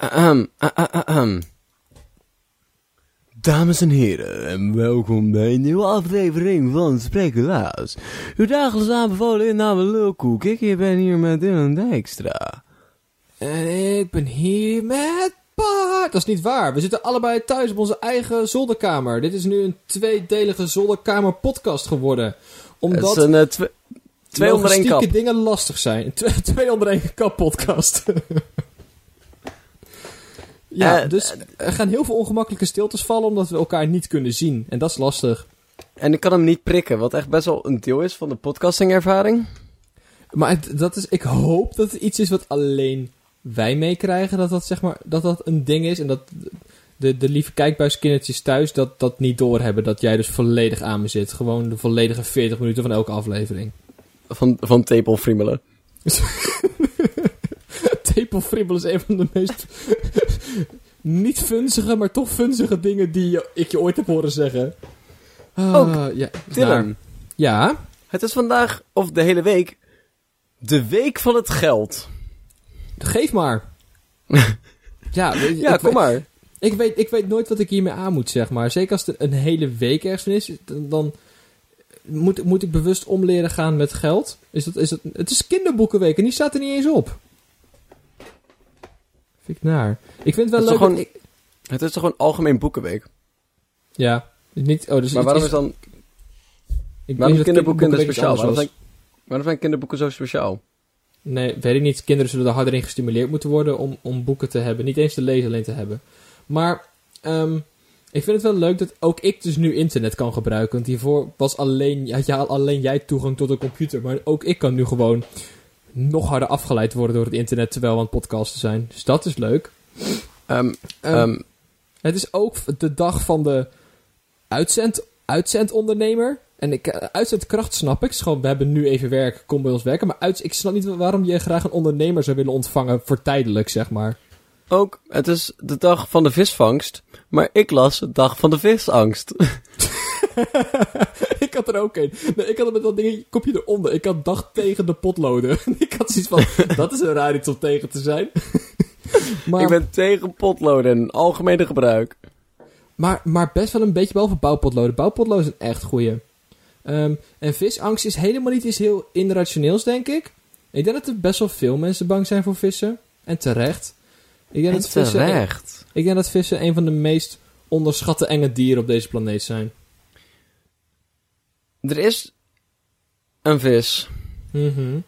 Ahem, ah, ah, ah, ahem. Dames en heren, en welkom bij een nieuwe aflevering van Sprekelaars. Uw dagelijks aanbevolen inname Lulkoek. Ik ben hier met Dylan Dijkstra. En ik ben hier met Bart. Dat is niet waar. We zitten allebei thuis op onze eigen zolderkamer. Dit is nu een tweedelige zolderkamer podcast geworden. Het Omdat is een eh, twe- twee onder één kap. dingen lastig zijn. Twee, twee onder één kap podcast. ja, Eh, dus er gaan heel veel ongemakkelijke stiltes vallen omdat we elkaar niet kunnen zien. En dat is lastig. En ik kan hem niet prikken, wat echt best wel een deel is van de podcastingervaring. Maar het- dat is, ik hoop dat het iets is wat alleen wij meekrijgen. Dat dat, zeg maar, dat dat een ding is. En dat de, de lieve kijkbuiskindertjes thuis dat, dat niet doorhebben. Dat jij dus volledig aan me zit. Gewoon de volledige 40 minuten van elke aflevering. Van, van Tepel Friemelen. Tepelfribbel is een van de meest niet funzige, maar toch funzige dingen die ik je ooit heb horen zeggen. Ah, Ook, ja, Dylan, nou, ja, het is vandaag, of de hele week, de week van het geld. geef maar. ja, Ja, ik kom weet- maar. Ik weet, ik weet nooit wat ik hiermee aan moet, zeg maar. Zeker als het een hele week ergens van is, dan, dan moet, moet ik bewust om leren gaan met geld. Is dat, is dat, het is kinderboekenweek en die staat er niet eens op. Ik naar. Ik vind het wel Het leuk dat ik... Het is toch gewoon algemeen boekenweek? Ja, niet... Oh, dus maar waarom is dan, ik waarom kinderboeken speciaal? Waarom zijn, waarom zijn kinderboeken zo speciaal? Nee, weet ik niet. Kinderen zullen er harder in gestimuleerd moeten worden om, om boeken te hebben. Niet eens te lezen, alleen te hebben. Maar ehm, ik vind het wel leuk dat ook ik dus nu internet kan gebruiken. Want hiervoor was alleen, had ja, alleen jij toegang tot een computer. Maar ook ik kan nu gewoon nog harder afgeleid worden door het internet terwijl we aan het podcasten zijn. Dus dat is leuk. Ehm, Ehm, ehm, het is ook de dag van de uitzend, uitzendondernemer. En ik, eh, uitzendkracht snap ik. Gewoon, we hebben nu even werk, kom bij ons werken. Maar uit, ik snap niet waarom je graag een ondernemer zou willen ontvangen voor tijdelijk, zeg maar. ook, het is de dag van de visvangst, maar ik las de dag van de visangst. ik had er ook een. Nee, ik had met dat ding, kopje eronder. Ik had dag tegen de potloden. ik had zoiets van, dat is een raar iets om tegen te zijn. maar, Ik ben tegen potloden en algemene gebruik. maar, maar best wel een beetje behalve bouwpotloden. Bouwpotloden zijn echt goeie. Ehm, en visangst is helemaal niet iets heel irrationeels, denk ik. Ik denk dat er best wel veel mensen bang zijn voor vissen. En terecht. Ik denk, En dat vissen, terecht. ik denk dat vissen een van de meest onderschatte enge dieren op deze planeet zijn. Er is een vis. Mhm.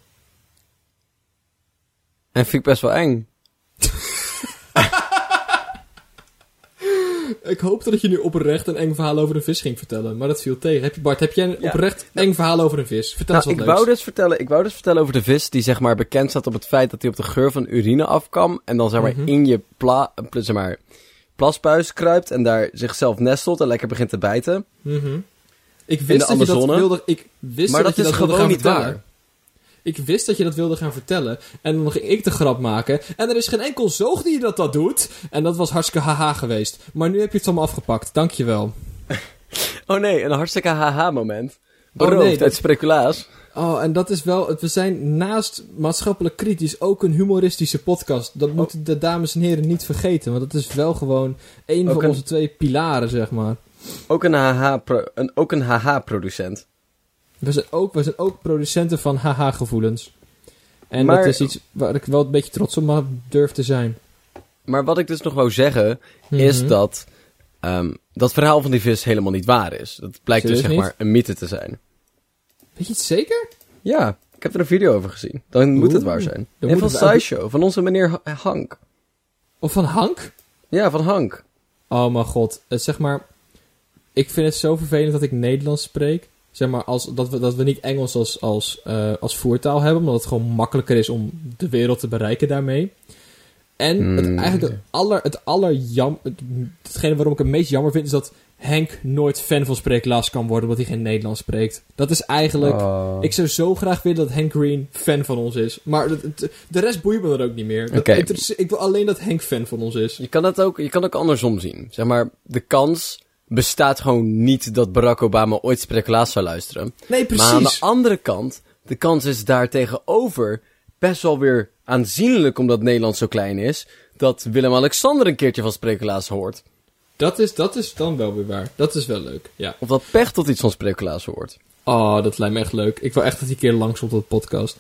En vind ik best wel eng. Ik hoopte dat je nu oprecht een eng verhaal over een vis ging vertellen, maar dat viel tegen. Heb je, Bart, heb jij een Ja. oprecht eng verhaal over een vis? Vertel Nou, eens ik wat wou, leuks. dus vertellen, ik wou dus vertellen over de vis die zeg maar bekend staat op het feit dat hij op de geur van urine afkwam. En dan zeg maar Mhm. in je pla, pl- zeg maar, plasbuis kruipt en daar zichzelf nestelt en lekker begint te bijten. Mhm. Ik wist dat je dat wilde, ik wist maar dat, dat, je is dat wilde gewoon gaan niet vertellen. waar. Ik wist dat je dat wilde gaan vertellen. En dan ging ik de grap maken. En er is geen enkel zoogdier dat dat doet. En dat was hartstikke haha geweest. Maar nu heb je het van me afgepakt. Dankjewel. Oh nee, een hartstikke haha moment. Oh Beroofd nee, dat- uit speculaas. Oh, en dat is wel... We zijn naast maatschappelijk kritisch ook een humoristische podcast. Dat moeten de dames en heren niet vergeten. Want dat is wel gewoon een Ook van een- onze twee pilaren, zeg maar. Ook een pro, een, ook een haha producent. We zijn ook, we zijn ook producenten van haha-gevoelens. En Maar- dat is iets waar ik wel een beetje trots op mag durf te zijn. Maar wat ik dus nog wou zeggen, is Mhm. dat ehm, dat verhaal van die vis helemaal niet waar is. Dat blijkt dus zeg niet? maar een mythe te zijn. Weet je het zeker? Ja, ik heb er een video over gezien. Dan moet het waar zijn. En van SciShow, van onze meneer Ha- Hank. Of van Hank? Ja, van Hank. Oh mijn god. Zeg maar, ik vind het zo vervelend dat ik Nederlands spreek. Zeg maar, als, dat, we, dat we niet Engels als, als, eh, als voertaal hebben. Omdat het gewoon makkelijker is om de wereld te bereiken daarmee. En het, Hmm. eigenlijk het aller, het aller jam, het, hetgene waarom ik het meest jammer vind, is dat Henk nooit fan van spreeklaas kan worden, omdat hij geen Nederlands spreekt. Dat is eigenlijk... Oh. Ik zou zo graag willen dat Henk Green fan van ons is. Maar het- het- de rest boeit me dan ook niet meer. Dat Ik wil alleen dat Henk fan van ons is. Je kan het ook, je kan ook andersom zien. Zeg maar, de kans bestaat gewoon niet dat Barack Obama ooit speculaas zou luisteren. Nee, precies. Maar aan de andere kant, de kans is daar tegenover best wel weer aanzienlijk, omdat Nederland zo klein is, dat dat Willem-Alexander een keertje van spreculaas hoort. Dat is, dat is dan wel weer waar. Dat is wel leuk, ja. Of dat Pechtold iets van spreculaas hoort. Oh, dat lijkt me echt leuk. Ik wil echt dat hij een keer langs op de podcast.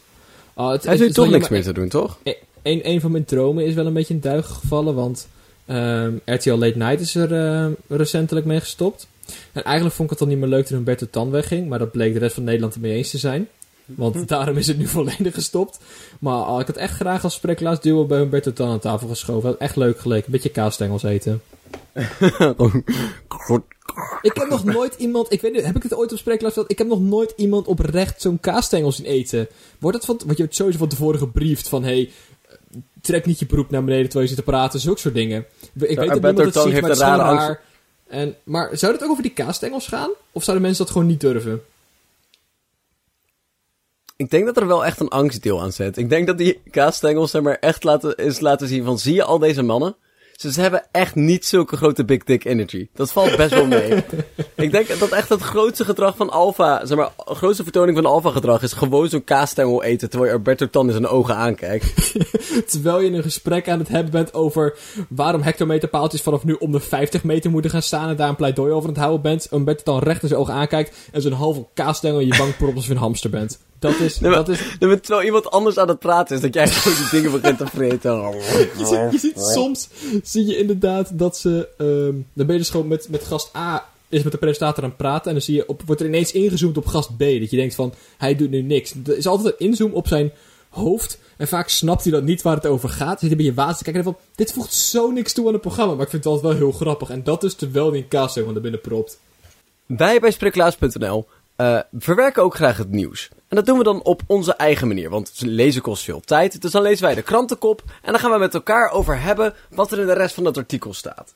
Oh, het, Hij heeft is toch niks meer te doen, toch? Een, een van mijn dromen is wel een beetje in duigen gevallen, want ehm, RTL Late Night is er ehm, recentelijk mee gestopt. En eigenlijk vond ik het al niet meer leuk toen Humberto Tan wegging, maar dat bleek de rest van Nederland het mee eens te zijn. Want daarom is het nu volledig gestopt. Maar ik had echt graag als spreeklaas duo bij Humberto Tan aan tafel geschoven. Had echt leuk geleken. Een beetje kaasstengels eten. Ik heb nog nooit iemand, ik weet niet, heb ik het ooit op spreeklaas verteld? Ik heb nog nooit iemand oprecht zo'n kaasstengel zien eten. Wordt dat van, want je hebt sowieso van tevoren gebriefd van, hey, trek niet je broek naar beneden terwijl je zit te praten, zulke soort dingen. Ik weet dat niemand het ziet, maar het is raar. En, maar zou het ook over die kaasstengels gaan? Of zouden mensen dat gewoon niet durven? Ik denk dat er wel echt een angstdeel aan zit. Ik denk dat die kaasstengels zeg maar echt laten, is laten zien van, zie je al deze mannen? Ze hebben echt niet zulke grote big dick energy. Dat valt best wel mee. ik denk dat echt het grootste gedrag van alpha, zeg maar, de grootste vertoning van alpha gedrag is gewoon zo'n kaasstengel eten terwijl je Alberto Tan in zijn ogen aankijkt. Terwijl je een gesprek aan het hebben bent over waarom hectometerpaaltjes vanaf nu om de 50 meter moeten gaan staan en daar een pleidooi over aan het houden bent. En dan recht in zijn ogen aankijkt en zo'n halve kaasstengel in je propt alsof je een hamster bent. Dat is, Nee, dat is Nee, maar Terwijl iemand anders aan het praten is, dat jij gewoon die dingen begint te vreten. Je ziet, je ziet soms zie je inderdaad dat ze. ehm, dan ben je dus gewoon met, met gast A. Is met de presentator aan het praten. En dan zie je op, wordt er ineens ingezoomd op gast B. Dat je denkt van. Hij doet nu niks. Er is altijd een inzoom op zijn hoofd. En vaak snapt hij dat niet waar het over gaat. Zit hij bij je water te kijken. En van. Dit voegt zo niks toe aan het programma. Maar ik vind het altijd wel heel grappig. En dat is terwijl die een kaasstengel er binnen propt. Wij bij Spreeklaas.nl eh, verwerken ook graag het nieuws. En dat doen we dan op onze eigen manier, want lezen kost veel tijd. Dus dan lezen wij de krantenkop en dan gaan we met elkaar over hebben wat er in de rest van het artikel staat.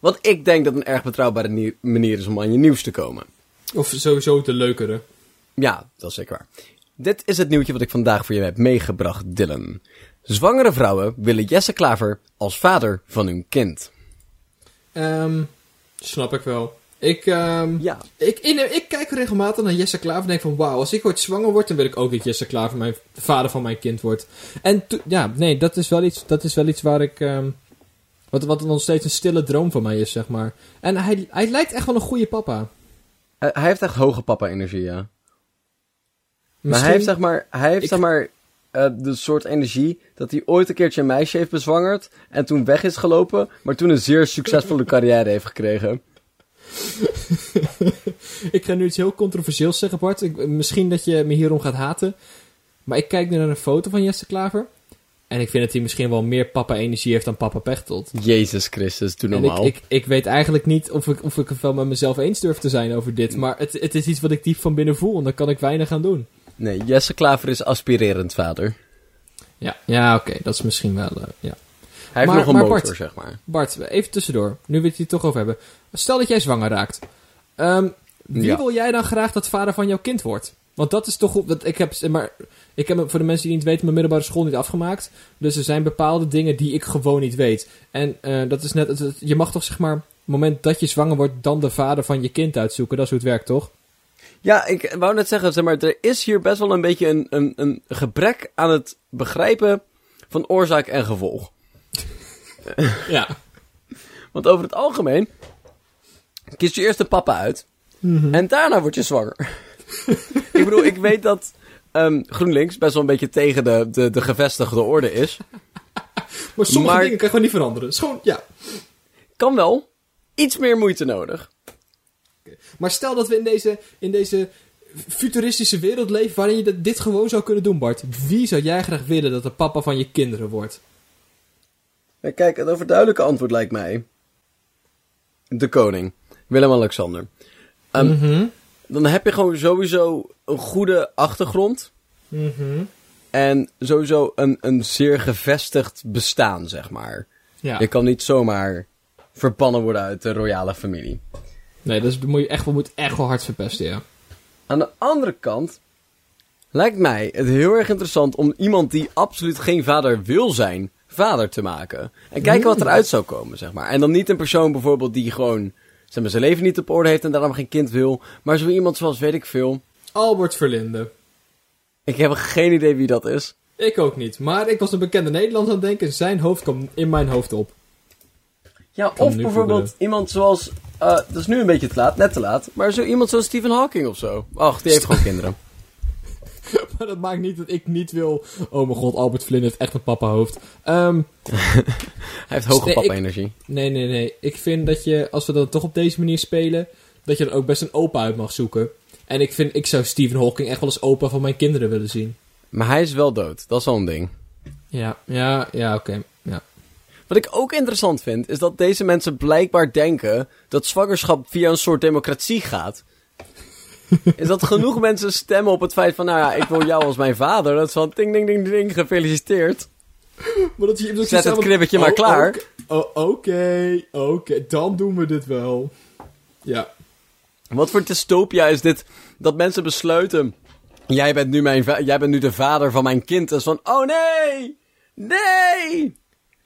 Want ik denk dat een erg betrouwbare nie- manier is om aan je nieuws te komen. Of sowieso de leukere. Ja, dat is zeker waar. Dit is het nieuwtje wat ik vandaag voor je heb meegebracht, Dylan. Zwangere vrouwen willen Jesse Klaver als vader van hun kind. Ehm, snap ik wel. Ik, ehm, Ja, Ik, ik, ik kijk regelmatig naar Jesse Klaver en denk van... Wauw, als ik ooit zwanger word, dan wil ik ook dat Jesse Klaver mijn de vader van mijn kind wordt. En ja, nee, dat is wel iets, dat is wel iets waar ik... ehm, wat, wat nog steeds een stille droom van mij is, zeg maar. En hij, hij lijkt echt wel een goede papa. hij hij heeft echt hoge papa-energie, ja. Maar hij heeft zeg maar, hij heeft Ik- zeg maar eh, de soort energie dat hij ooit een keertje een meisje heeft bezwangerd en toen weg is gelopen, maar toen een zeer succesvolle carrière heeft gekregen. Ik ga nu iets heel controversieels zeggen, Bart. Ik, misschien dat je me hierom gaat haten. Maar ik kijk nu naar een foto van Jesse Klaver. En ik vind dat hij misschien wel meer papa-energie heeft dan papa Pechtold. Jezus Christus, doe normaal. ik, ik, ik weet eigenlijk niet of ik, of ik het wel met mezelf eens durf te zijn over dit. Maar het, het is iets wat ik diep van binnen voel en daar kan ik weinig aan doen. Nee, Jesse Klaver is aspirerend vader. Ja, ja oké, dat is misschien wel. eh, ja. Hij heeft Maar- nog een motor, Bart- zeg maar. Bart, even tussendoor. Nu we het hier toch over hebben. Stel dat jij zwanger raakt. Ehm, wie Ja. wil jij dan graag dat vader van jouw kind wordt? Want dat is toch... Dat, ik, heb, maar, ik heb voor de mensen die niet weten mijn middelbare school niet afgemaakt. Dus er zijn bepaalde dingen die ik gewoon niet weet. En eh, dat is net... Je mag toch zeg maar... Op het moment dat je zwanger wordt, dan de vader van je kind uitzoeken. Dat is hoe het werkt, toch? Ja, ik wou net zeggen, zeg maar, er is hier best wel een beetje een, een, een gebrek aan het begrijpen van oorzaak en gevolg. Ja. Want over het algemeen kies je eerst een papa uit en daarna word je zwanger. ik bedoel, ik weet dat ehm, GroenLinks best wel een beetje tegen de, de, de gevestigde orde is. Maar sommige Maar- dingen kan je gewoon niet veranderen. Is gewoon, ja. Kan wel. Iets meer moeite nodig. Maar stel dat we in deze, in deze futuristische wereld leven waarin je dit gewoon zou kunnen doen, Bart. Wie zou jij graag willen dat de papa van je kinderen wordt? Ja, Kijk, het overduidelijke antwoord lijkt mij... De koning. Willem-Alexander. Ehm, Mhm. Dan heb je gewoon sowieso een goede achtergrond. Mhm. En sowieso een, een zeer gevestigd bestaan, zeg maar. Ja. Je kan niet zomaar verbannen worden uit de royale familie. Nee, dat moet je echt, wel- moet echt wel hard verpesten, ja. Aan de andere kant lijkt mij het heel erg interessant om iemand die absoluut geen vader wil zijn, vader te maken. En kijken wat eruit zou komen, zeg maar. En dan niet een persoon bijvoorbeeld die gewoon zeg maar, zijn leven niet op orde heeft en daarom geen kind wil. Maar zo iemand zoals, weet ik veel. Albert Verlinde. Ik heb geen idee wie dat is. Ik ook niet. Maar ik was een bekende Nederlander aan het denken. Zijn hoofd kwam in mijn hoofd op. Ja, of bijvoorbeeld iemand zoals... eh, dat is nu een beetje te laat, net te laat. Maar zo iemand zoals Stephen Hawking of zo. Ach, die heeft gewoon kinderen. Maar dat maakt niet dat ik niet wil... Oh mijn god, Albert Flynn heeft echt een papa hoofd. Ehm, Hij heeft hoge Nee, ik- papa-energie. nee, nee, nee. Ik vind dat je, als we dan toch op deze manier spelen... Dat je dan ook best een opa uit mag zoeken. En ik vind, ik zou Stephen Hawking echt wel als opa van mijn kinderen willen zien. Maar hij is wel dood. Dat is wel een ding. Ja, ja, ja, oké. Ja. Wat ik ook interessant vind, is dat deze mensen blijkbaar denken dat zwangerschap via een soort democratie gaat. Is dat genoeg mensen stemmen op het feit van, nou ja, ik wil jou als mijn vader. Dat is van, ding, ding, ding, ding, gefeliciteerd. Maar dat je, dat je Zet het kribbetje maar Oh, klaar. Oké, oh, oké, oké, dan doen we dit wel. Ja. Wat voor dystopia is dit, dat mensen besluiten, jij bent nu, mijn jij bent nu de vader van mijn kind. Dat is van, oh nee, nee,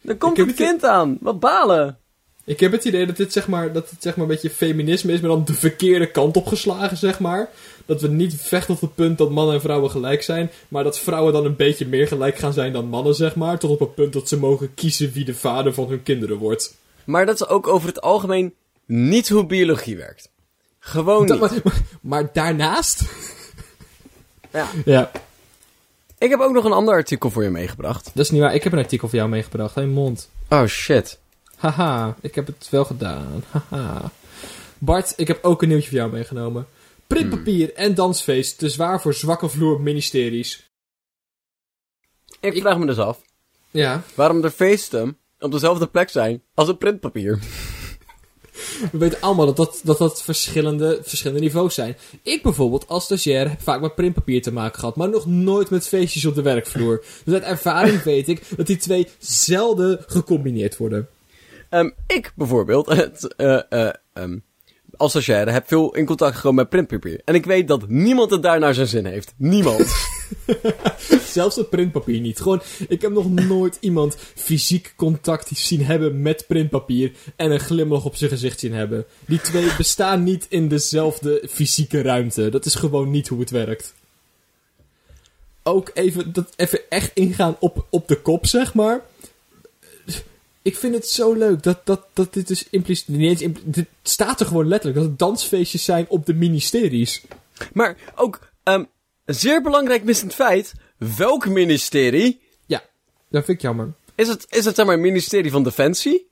dan komt het- kind aan. Wat balen. Ik heb het idee dat dit zeg maar, dat het zeg maar een beetje feminisme is, maar dan de verkeerde kant op geslagen, zeg maar. Dat we niet vechten op het punt dat mannen en vrouwen gelijk zijn, maar dat vrouwen dan een beetje meer gelijk gaan zijn dan mannen, zeg maar. Tot op het punt dat ze mogen kiezen wie de vader van hun kinderen wordt. Maar dat is ook over het algemeen niet hoe biologie werkt. Gewoon Dat- niet. maar, daarnaast... Ja. Ja, Ik heb ook nog een ander artikel voor je meegebracht. dat is niet waar. Ik heb een artikel voor jou meegebracht. Hé, mond. Oh shit. Haha, ik heb het wel gedaan. Haha. Bart, ik heb ook een nieuwtje voor jou meegenomen. Printpapier en dansfeest te zwaar voor zwakke vloer ministeries. Ik vraag me dus af Ja, waarom de feesten op dezelfde plek zijn als het printpapier. we weten allemaal dat dat, dat, dat verschillende, verschillende niveaus zijn. Ik bijvoorbeeld als stagiair heb vaak met printpapier te maken gehad, maar nog nooit met feestjes op de werkvloer. Dus uit ervaring weet ik dat die twee zelden gecombineerd worden. Ehm, ik bijvoorbeeld, het, eh, eh, ehm, als stagiaire, heb veel in contact gekomen met printpapier. En ik weet dat niemand het daar naar zijn zin heeft. Niemand. Zelfs het printpapier niet. Gewoon, ik heb nog nooit iemand fysiek contact zien hebben met printpapier en een glimlach op zijn gezicht zien hebben. Die twee bestaan niet in dezelfde fysieke ruimte. Dat is gewoon niet hoe het werkt. Ook even, dat, even echt ingaan op, op de kop, zeg maar. Ik vind het zo leuk dat, dat, dat dit dus impliciet... Niet eens impli- dit staat er gewoon letterlijk. Dat het dansfeestjes zijn op de ministeries. maar ook, ehm, een zeer belangrijk missend feit. Welk ministerie? Ja, dat vind ik jammer. Is het, is het zeg maar ministerie van Defensie?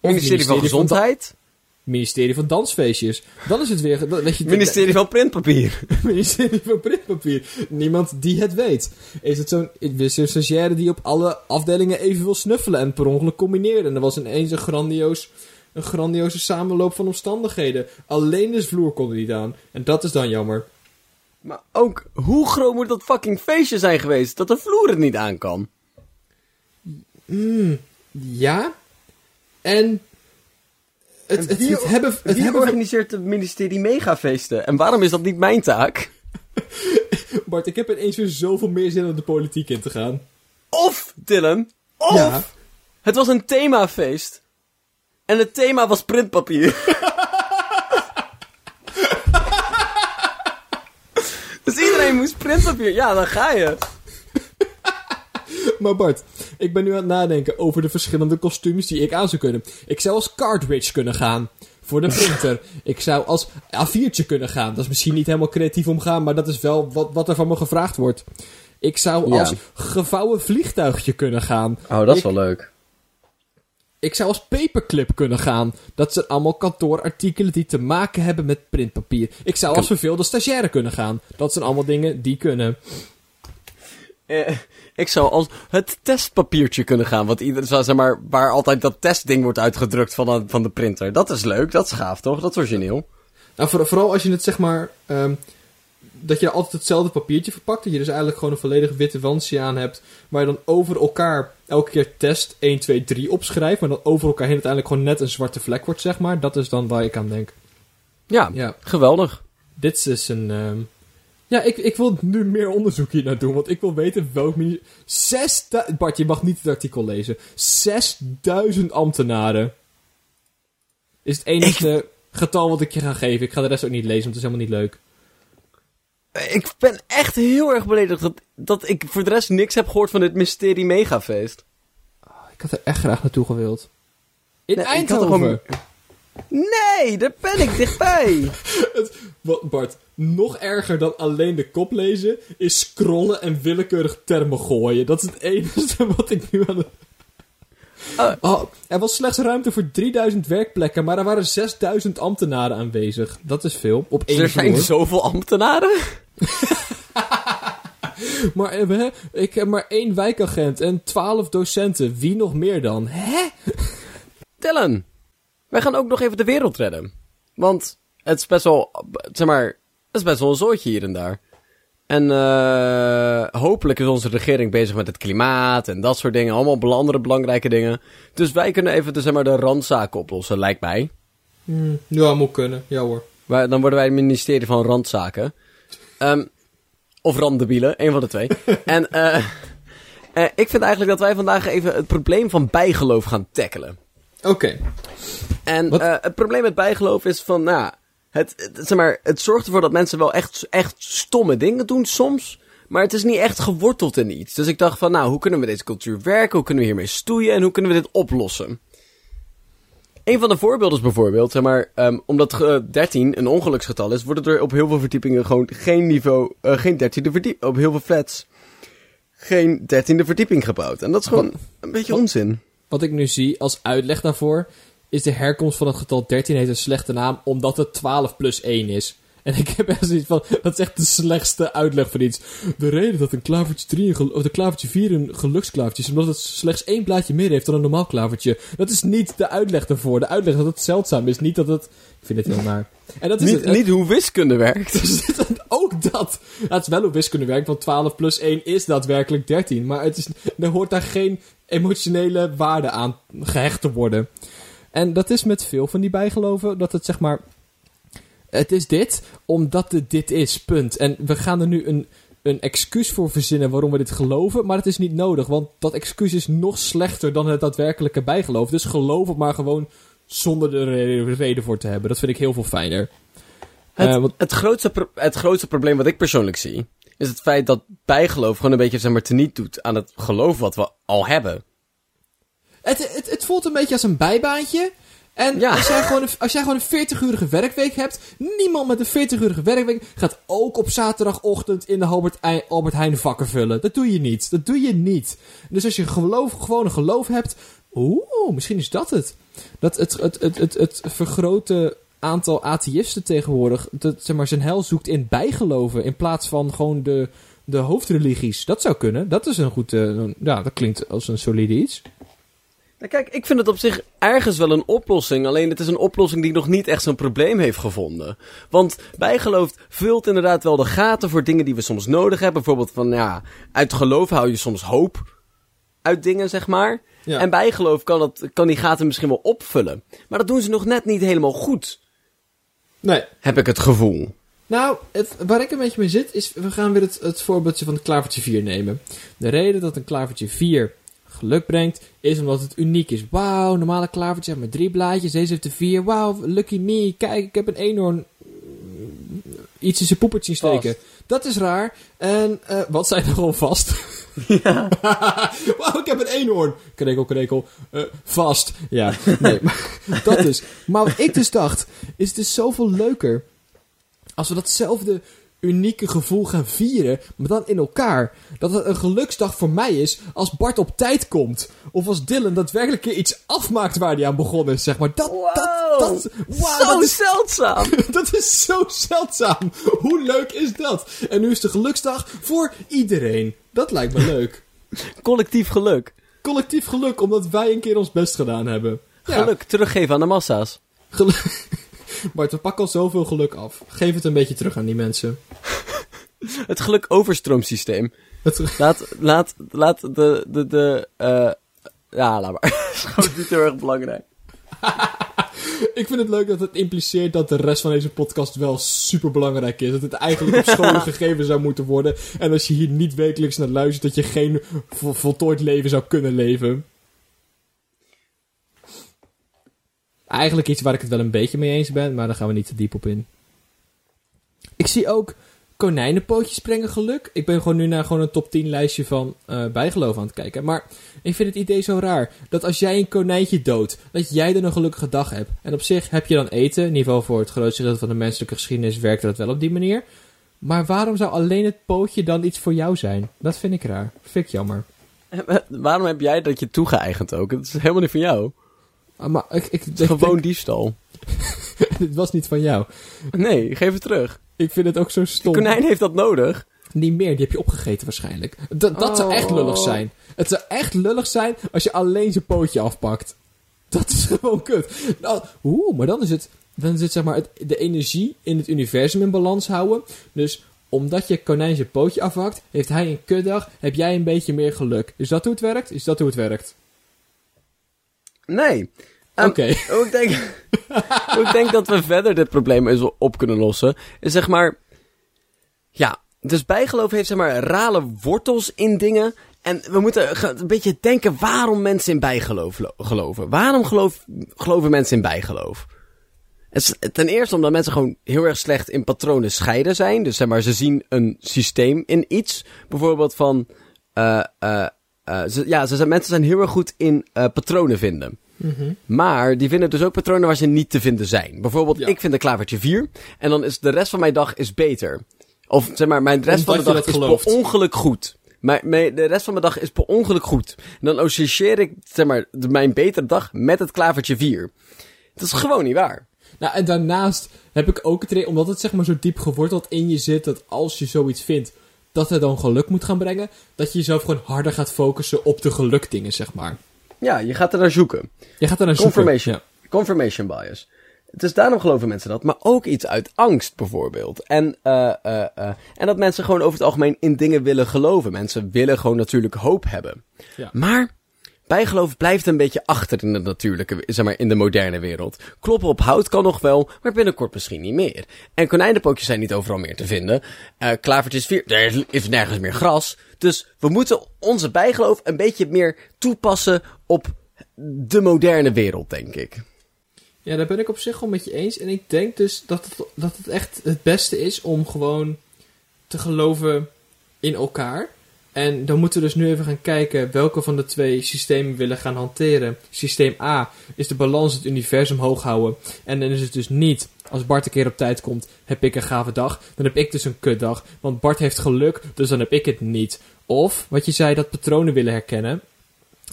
Of ministerie van Gezondheid? Ministerie van dansfeestjes. Dan is het weer... dan- Weet je, ministerie van Printpapier? ministerie van printpapier. Niemand die het weet. Is het zo'n een stagiaire die op alle afdelingen even wil snuffelen en per ongeluk combineren. En er was ineens een grandioos... Een grandioze samenloop van omstandigheden. Alleen de vloer kon er niet aan. En dat is dan jammer. Maar ook, hoe groot moet dat fucking feestje zijn geweest dat de vloer het niet aan kan? Mm, ja. En... Het, wie- het hebben... Het Wie hebben organiseert het ministerie megafeesten? En waarom is dat niet mijn taak? Bart, ik heb ineens weer zoveel meer zin om de politiek in te gaan. Of, Dylan, of Ja. het was een themafeest. En het thema was printpapier. dus iedereen moest printpapier. Ja, dan ga je. Maar Bart, ik ben nu aan het nadenken over de verschillende kostuums die ik aan zou kunnen. Ik zou als cartridge kunnen gaan. Voor de printer. ik zou als A4'tje kunnen gaan. Dat is misschien niet helemaal creatief omgaan, maar dat is wel wat, wat er van me gevraagd wordt. Ik zou Ja. als gevouwen vliegtuigje kunnen gaan. Oh, dat Ik- wel leuk. Ik zou als paperclip kunnen gaan. Dat zijn allemaal kantoorartikelen die te maken hebben met printpapier. Ik zou als verveelde stagiaire kunnen gaan. Dat zijn allemaal dingen die kunnen. Eh, ik zou als het testpapiertje kunnen gaan. Wat ieder, zeg maar, waar altijd dat testding wordt uitgedrukt van, de- van de printer. Dat is leuk, dat is gaaf toch? Dat is origineel. Nou, voor- vooral als je het zeg maar. ehm, dat je altijd hetzelfde papiertje verpakt. Dat je dus eigenlijk gewoon een volledig witte wandje aan hebt. Waar je dan over elkaar elke keer test 1, 2, 3 opschrijft. Maar dan over elkaar heen uiteindelijk gewoon net een zwarte vlek wordt, zeg maar. Dat is dan waar ik aan denk. Ja, Ja, geweldig. dit is een. ehm, Ja, ik, ik wil nu meer onderzoek hier naar doen. Want ik wil weten welk mini. 6000. Bart, je mag niet het artikel lezen. 6000 ambtenaren. Is het enige getal wat ik je ga geven. Ik ga de rest ook niet lezen, want het is helemaal niet leuk. Ik ben echt heel erg beledigd dat, dat ik voor de rest niks heb gehoord van dit mysterie megafeest. Ik had er echt graag naartoe gewild. In Nee, er Eindhoven. gewoon- Nee, daar ben ik dichtbij. Het- wat, Bart, nog erger dan alleen de kop lezen is scrollen en willekeurig termen gooien. Dat is het enige wat ik nu aan het... Oh. Oh, er was slechts ruimte voor 3000 werkplekken, maar er waren 6000 ambtenaren aanwezig. Dat is veel. Op één er zijn vloer. zoveel ambtenaren. Maar eh, hè, ik heb maar één wijkagent en 12 docenten. Wie nog meer dan? Hè? Dylan, wij gaan ook nog even de wereld redden. Want het is best wel, zeg maar, het is best wel een zootje hier en daar. En eh hopelijk is onze regering bezig met het klimaat en dat soort dingen. Allemaal andere belangrijke dingen. Dus wij kunnen even de, zeg maar, de randzaken oplossen, lijkt mij. Hmm, ja, moet kunnen. Ja hoor. Wij- dan worden wij het ministerie van Randzaken. Ehm, of Randdebielen, een van de twee. en eh, eh, ik vind eigenlijk dat wij vandaag even het probleem van bijgeloof gaan tackelen. Oké. En het probleem met bijgeloof is van, nou, het, het, zeg maar, het zorgt ervoor dat mensen wel echt, echt stomme dingen doen soms. Maar het is niet echt geworteld in iets. Dus ik dacht van, nou, hoe kunnen we deze cultuur werken? Hoe kunnen we hiermee stoeien? En hoe kunnen we dit oplossen? Een van de voorbeelden is bijvoorbeeld, zeg maar, ehm, omdat eh, 13 een ongeluksgetal is, wordt er op heel veel verdiepingen gewoon geen niveau, eh, geen dertiende verdieping, op heel veel flats, geen dertiende verdieping gebouwd. En dat is gewoon een beetje wat- onzin. Wat ik nu zie als uitleg daarvoor is de herkomst van het getal 13 heeft een slechte naam omdat het 12 plus 1 is. En ik heb echt zoiets van, dat is echt de slechtste uitleg van iets. De reden dat een klavertje 3 een gel- of de klavertje 4 een geluksklavertje is, omdat het slechts één blaadje meer heeft dan een normaal klavertje. Dat is niet de uitleg daarvoor. De uitleg dat het zeldzaam is, niet dat het... Ik vind het heel naar. En dat is Niet, het. niet hoe wiskunde werkt. Dus dit- ook dat. Het is wel hoe wiskunde werkt, want 12 plus 1 is daadwerkelijk 13. Maar het is, er hoort daar geen emotionele waarde aan gehecht te worden. En dat is met veel van die bijgeloven, dat het zeg maar... Het is dit, omdat het dit is, punt. En we gaan er nu een, een excuus voor verzinnen waarom we dit geloven, maar het is niet nodig. Want dat excuus is nog slechter dan het daadwerkelijke bijgeloof. Dus geloof het maar gewoon zonder er re- reden voor te hebben. Dat vind ik heel veel fijner. Het, Eh, want- het, grootste het grootste probleem wat ik persoonlijk zie, is het feit dat bijgeloof gewoon een beetje zeg maar, teniet doet aan het geloof wat we al hebben. Het, het, het voelt een beetje als een bijbaantje. En Ja. als, jij gewoon een, als jij gewoon een 40-urige werkweek hebt, niemand met een 40-urige werkweek gaat ook op zaterdagochtend in de Albert, Albert Heijn vakken vullen. Dat doe je niet. Dat doe je niet. Dus als je geloof, gewoon een geloof hebt, oeh, misschien is dat het. Dat het, het, het, het, het vergrote aantal atheïsten tegenwoordig, dat, zeg maar, zijn hel zoekt in bijgeloven in plaats van gewoon de, de hoofdreligies. Dat zou kunnen. Dat is een goed, eh, ja, dat klinkt als een solide iets. Nou, kijk, ik vind het op zich ergens wel een oplossing. Alleen het is een oplossing die nog niet echt zo'n probleem heeft gevonden. Want bijgeloof vult inderdaad wel de gaten voor dingen die we soms nodig hebben. Bijvoorbeeld van, ja, uit geloof hou je soms hoop uit dingen, zeg maar. Ja. En bijgeloof kan, dat, kan die gaten misschien wel opvullen. Maar dat doen ze nog net niet helemaal goed, Nee. heb ik het gevoel. Nou, het, waar ik een beetje mee zit, is we gaan weer het, het voorbeeldje van het klavertje 4 nemen. De reden dat een klavertje 4 geluk brengt, is omdat het uniek is. Wauw, normale klavertje heeft maar drie blaadjes, deze heeft er vier. Wauw, lucky me, kijk, ik heb een eenhoorn mm, iets in zijn poepertje steken. Dat is raar. En, eh, wat zijn er gewoon vast? Ja. Wauw, ik heb een eenhoorn. Krekel, krekel. Eh, vast. Ja, nee. maar dat dus. Maar wat ik dus dacht, is het is zoveel leuker als we datzelfde unieke gevoel gaan vieren, maar dan in elkaar. Dat het een geluksdag voor mij is als Bart op tijd komt. Of als Dylan daadwerkelijk iets afmaakt waar hij aan begonnen is, zeg maar. Dat, dat, dat, wow, Zo dat is zeldzaam! dat is zo zeldzaam. Hoe leuk is dat? En nu is de geluksdag voor iedereen. Dat lijkt me leuk. Collectief geluk. Collectief geluk, omdat wij een keer ons best gedaan hebben. Ja, Geluk teruggeven aan de massa's. geluk. Bart, we pakken al zoveel geluk af. Geef het een beetje terug aan die mensen. Het geluk overstroomsysteem. Het, Laat, laat, laat de, de, de, eh ja, laat maar. Dat is gewoon niet heel erg belangrijk. ik vind het leuk dat het impliceert dat de rest van deze podcast wel super belangrijk is. Dat het eigenlijk op scholen gegeven zou moeten worden. En als je hier niet wekelijks naar luistert, dat je geen vo- voltooid leven zou kunnen leven. Eigenlijk iets waar ik het wel een beetje mee eens ben, maar daar gaan we niet te diep op in. Ik zie ook konijnenpootjes brengen geluk. Ik ben gewoon nu naar gewoon een top 10 lijstje van eh bijgeloof aan het kijken. Maar ik vind het idee zo raar. Dat als jij een konijntje doodt, dat jij dan een gelukkige dag hebt. En op zich heb je dan eten. In ieder geval voor het grootste deel van de menselijke geschiedenis werkte dat wel op die manier. Maar waarom zou alleen het pootje dan iets voor jou zijn? Dat vind ik raar. Vind ik jammer. Waarom heb jij dat je toegeëigend ook? Het is helemaal niet van jou. Ah, maar ik, ik, gewoon diefstal. dit was niet van jou. Nee, geef het terug. Ik vind het ook zo De stom. konijn heeft dat nodig. Niet meer, die heb je opgegeten waarschijnlijk. Dat, zou echt Oh. lullig zijn. Het zou echt lullig zijn als je alleen zijn pootje afpakt. Dat is gewoon kut. Nou, oeh, maar dan is het, dan is het zeg maar het, de energie in het universum in balans houden. Dus omdat je konijn zijn pootje afhakt, heeft hij een kutdag, heb jij een beetje meer geluk. Is dat hoe het werkt? Is dat hoe het werkt? Nee. Ehm, Oké. Hoe ik, denk, hoe ik denk dat we verder dit probleem eens op kunnen lossen, is zeg maar... Ja, dus bijgeloof heeft zeg maar rale wortels in dingen. En we moeten een beetje denken waarom mensen in bijgeloof lo- geloven. Waarom geloof, geloven mensen in bijgeloof? Ten eerste omdat mensen gewoon heel erg slecht in patronen scheiden zijn. Dus zeg maar, ze zien een systeem in iets. Bijvoorbeeld van... eh eh, ze, ja, ze zijn, mensen zijn heel erg goed in eh, patronen vinden. Maar die vinden dus ook patronen waar ze niet te vinden zijn. Bijvoorbeeld, Ja. ik vind een klavertje 4. En dan is de rest van mijn dag is beter. Of zeg maar, mijn rest Omdat van de dag is gelooft. per ongeluk goed. Mijn, mijn, de rest van mijn dag is per ongeluk goed. En dan associeer ik zeg maar, mijn betere dag met het klavertje 4. Dat is gewoon niet waar. Nou, en daarnaast heb ik ook het idee, omdat het zeg maar zo diep geworteld in je zit, dat als je zoiets vindt, dat het dan geluk moet gaan brengen, dat je jezelf gewoon harder gaat focussen op de gelukdingen, zeg maar. Ja, je gaat er naar zoeken. Je gaat er naar zoeken. Confirmation. Ja. Confirmation bias. Dus daarom geloven mensen dat. Maar ook iets uit angst bijvoorbeeld. En, eh, eh, eh, en dat mensen gewoon over het algemeen in dingen willen geloven. Mensen willen gewoon natuurlijk hoop hebben. Ja. Maar bijgeloof blijft een beetje achter in de natuurlijke, zeg maar, in de moderne wereld. Kloppen op hout kan nog wel, maar binnenkort misschien niet meer. En konijnenpootjes zijn niet overal meer te vinden. Eh klavertjes vier, er is- is nergens meer gras. Dus we moeten onze bijgeloof een beetje meer toepassen op de moderne wereld, denk ik. Ja, daar ben ik op zich wel met je eens. En ik denk dus dat het, dat het echt het beste is om gewoon te geloven in elkaar. En dan moeten we dus nu even gaan kijken welke van de twee systemen willen gaan hanteren. Systeem A is de balans het universum hoog houden. En dan is het dus niet, als Bart een keer op tijd komt, heb ik een gave dag. Dan heb ik dus een kutdag. Want Bart heeft geluk, dus dan heb ik het niet. Of, wat je zei, dat patronen willen herkennen.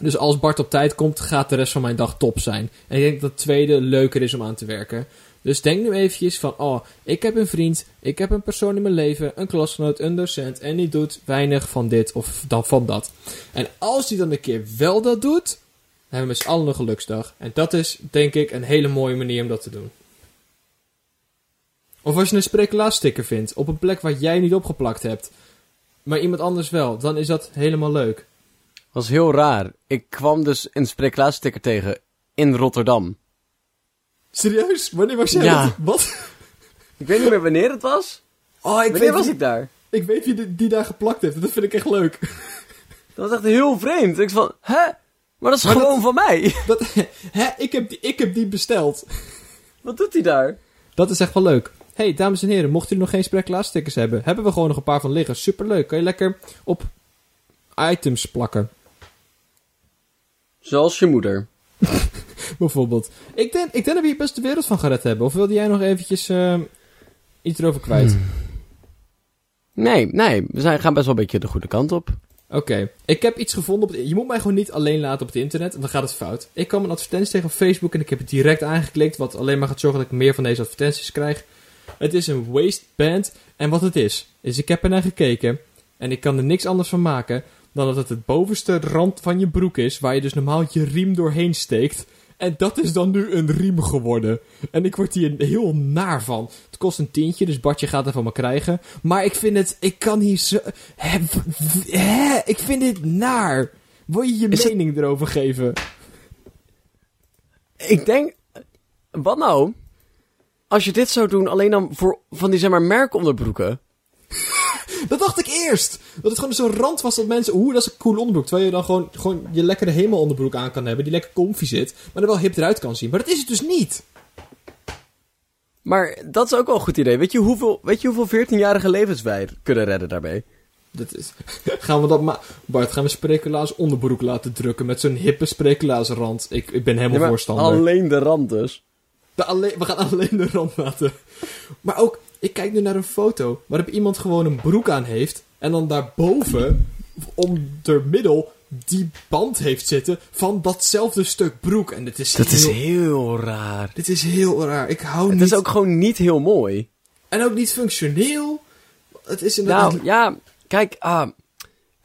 Dus als Bart op tijd komt, gaat de rest van mijn dag top zijn. En ik denk dat het tweede leuker is om aan te werken. Dus denk nu eventjes van, oh, ik heb een vriend, ik heb een persoon in mijn leven, een klasgenoot, een docent, en die doet weinig van dit of dan van dat. En als die dan een keer wel dat doet, dan hebben we z'n allen een geluksdag. En dat is, denk ik, een hele mooie manier om dat te doen. Of als je een sprekelaarsticker vindt, op een plek waar jij niet opgeplakt hebt, maar iemand anders wel, dan is dat helemaal leuk. was heel raar. Ik kwam dus een spreeklaassticker tegen in Rotterdam. Serieus? Wanneer was jij Ja. dat? Wat? Ik weet niet meer wanneer het was. Oh, ik Wanneer weet, was wie, ik daar? ik weet wie die, die daar geplakt heeft. Dat vind ik echt leuk. Dat was echt heel vreemd. Ik van, hè? Maar dat is Maar gewoon van mij. Dat, hè, ik heb, die, ik heb die besteld. Wat doet hij daar? Dat is echt wel leuk. hey, dames en heren, mochten jullie nog geen spreeklaarstickers hebben, hebben we gewoon nog een paar van liggen. Superleuk. Kan je lekker op items plakken. Zoals je moeder. Bijvoorbeeld. Ik denk, ik denk dat we hier best de wereld van gered hebben. Of wilde jij nog eventjes ehm, iets erover kwijt? Nee, nee. We zijn, gaan best wel een beetje de goede kant op. Oké, ik heb iets gevonden op het... Je moet mij gewoon niet alleen laten op het internet, want dan gaat het fout. Ik kwam een advertentie tegen op Facebook en ik heb het direct aangeklikt, wat alleen maar gaat zorgen dat ik meer van deze advertenties krijg. Het is een waistband en wat het is, is ik heb er naar gekeken en ik kan er niks anders van maken dan dat het het bovenste rand van je broek is, waar je dus normaal je riem doorheen steekt. En dat is dan nu een riem geworden. En ik word hier heel naar van. Het kost een tientje, dus Bartje gaat er van me krijgen. Maar ik vind het... Ik kan hier zo... Hè, ik vind dit naar. Wil je je Is het- mening erover geven? Ik denk... Wat nou? Als je dit zou doen, alleen dan voor van die zeg maar merkonderbroeken. Dat dacht ik eerst. Dat het gewoon zo'n rand was dat mensen... Oeh, dat is een cool onderbroek. Terwijl je dan gewoon, gewoon je lekkere hemelonderbroek aan kan hebben. Die lekker comfy zit. Maar er wel hip eruit kan zien. Maar dat is het dus niet. Maar dat is ook wel een goed idee. Weet je hoeveel, weet je hoeveel 14-jarige levens wij kunnen redden daarmee? Dat is... gaan we dat maar... Bart, gaan we spreculaas onderbroek laten drukken met zo'n hippe spreculaas rand? Ik, ik ben helemaal Ja, voorstander. Alleen de rand dus. De alleen, we gaan alleen de rand laten. Maar ook, ik kijk nu naar een foto waarop iemand gewoon een broek aan heeft. En dan daarboven, om de middel, die band heeft zitten van datzelfde stuk broek. En dit is, Dat is heel, heel raar. dit is heel raar. Ik hou Het niet... is ook gewoon niet heel mooi. En ook niet functioneel. Het is inderdaad... Nou, ja, kijk, ah,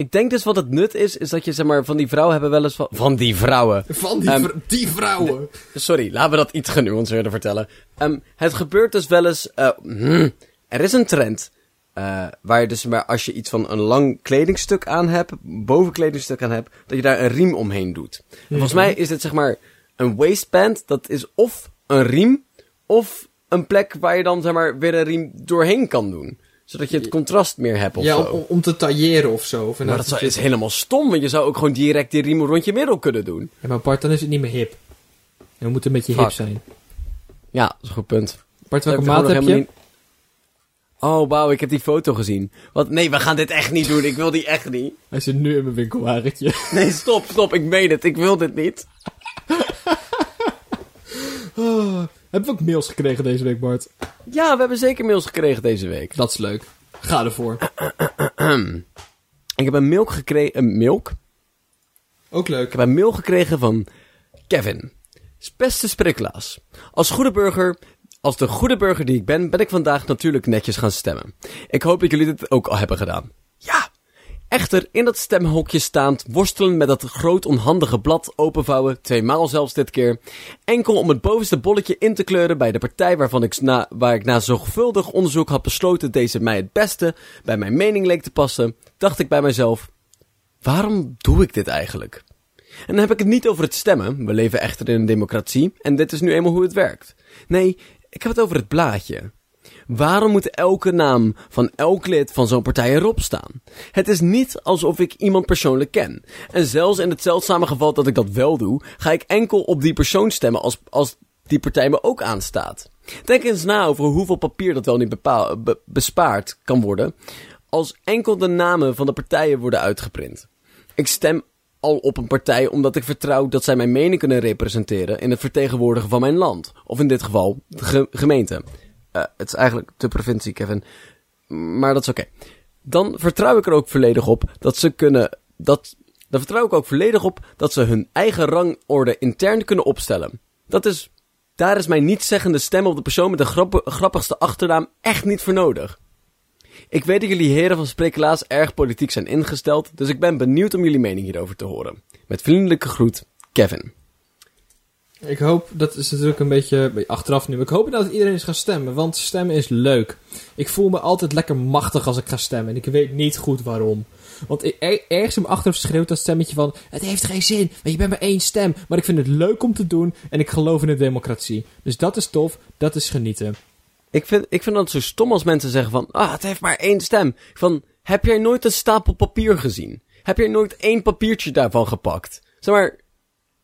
ik denk dus wat het nut is, is dat je, zeg maar, van die vrouwen hebben wel eens van... Van die vrouwen. Van die, Ehm, vr- die vrouwen. Sorry, laten we dat iets genuanceerder vertellen. Ehm, het gebeurt dus wel eens... eh, hmm, er is een trend. eh, waar je dus maar als je iets van een lang kledingstuk aan hebt, bovenkledingstuk aan hebt, dat je daar een riem omheen doet. En volgens mij is het zeg maar een waistband, dat is of een riem, of een plek waar je dan zeg maar weer een riem doorheen kan doen. Zodat je het contrast meer hebt of Ja, zo. om, om- te tailleren of zo. Of Maar dat is helemaal stom, want je zou ook gewoon direct die riem rond je middel kunnen doen. Ja, maar Bart, dan is het niet meer hip. En we moeten een beetje hip zijn. Ja, dat is een goed punt. Bart, welke maat heb je? niet- Oh, wauw, ik heb die foto gezien. Wat? Nee, we gaan dit echt niet doen. Ik wil die echt niet. Hij zit nu in mijn winkelwagentje. Nee, stop, stop. Ik meen het. Ik wil dit niet. Oh, hebben we ook mails gekregen deze week, Bart? Ja, we hebben zeker mails gekregen deze week. Dat is leuk. Ga ervoor. Ik heb een mail gekregen... Een milk? Ook leuk. Ik heb een mail gekregen van Kevin. Beste spriklaas. Als goede burger... Als de goede burger die ik ben, ben ik vandaag natuurlijk netjes gaan stemmen. Ik hoop dat jullie dit ook al hebben gedaan. Echter, in dat stemhokje staand, worstelen met dat groot onhandige blad openvouwen, tweemaal zelfs dit keer, enkel om het bovenste bolletje in te kleuren bij de partij waarvan ik na, waar ik na zorgvuldig onderzoek had besloten deze mij het beste bij mijn mening leek te passen, dacht ik bij mezelf, waarom doe ik dit eigenlijk? En dan heb ik het niet over het stemmen, we leven echter in een democratie en dit is nu eenmaal hoe het werkt. Nee, ik heb het over het blaadje. Waarom moet elke naam van elk lid van zo'n partij erop staan? Het is niet alsof ik iemand persoonlijk ken. En zelfs in het zeldzame geval dat ik dat wel doe, ga ik enkel op die persoon stemmen als, als die partij me ook aanstaat. Denk eens na over hoeveel papier dat wel niet bespaard kan worden als enkel de namen van de partijen worden uitgeprint. Ik stem al op een partij omdat ik vertrouw dat zij mijn mening kunnen representeren in het vertegenwoordigen van mijn land. Of in dit geval de ge- gemeente. Eh, het is eigenlijk de provincie, Kevin. Maar dat is oké. Dan vertrouw ik er ook volledig op dat ze kunnen. Dat, dan vertrouw ik ook volledig op dat ze hun eigen rangorde intern kunnen opstellen. Dat is. Daar is mijn nietszeggende stem op de persoon met de grappigste achternaam echt niet voor nodig. Ik weet dat jullie heren van Spreeklaas erg politiek zijn ingesteld, dus ik ben benieuwd om jullie mening hierover te horen. Met vriendelijke groet, Kevin. Ik hoop, dat is natuurlijk een beetje achteraf nu, ik hoop dat iedereen is gaan stemmen, want stemmen is leuk. Ik voel me altijd lekker machtig als ik ga stemmen en ik weet niet goed waarom. Want ik- er, ergens in mijn achterhoofd schreeuwt dat stemmetje van, het heeft geen zin, want je bent maar één stem. Maar ik vind het leuk om te doen en ik geloof in de democratie. Dus dat is tof, dat is genieten. Ik vind, ik vind dat zo stom als mensen zeggen van, ah, het heeft maar één stem. Van, heb jij nooit een stapel papier gezien? Heb jij nooit één papiertje daarvan gepakt? Zeg maar,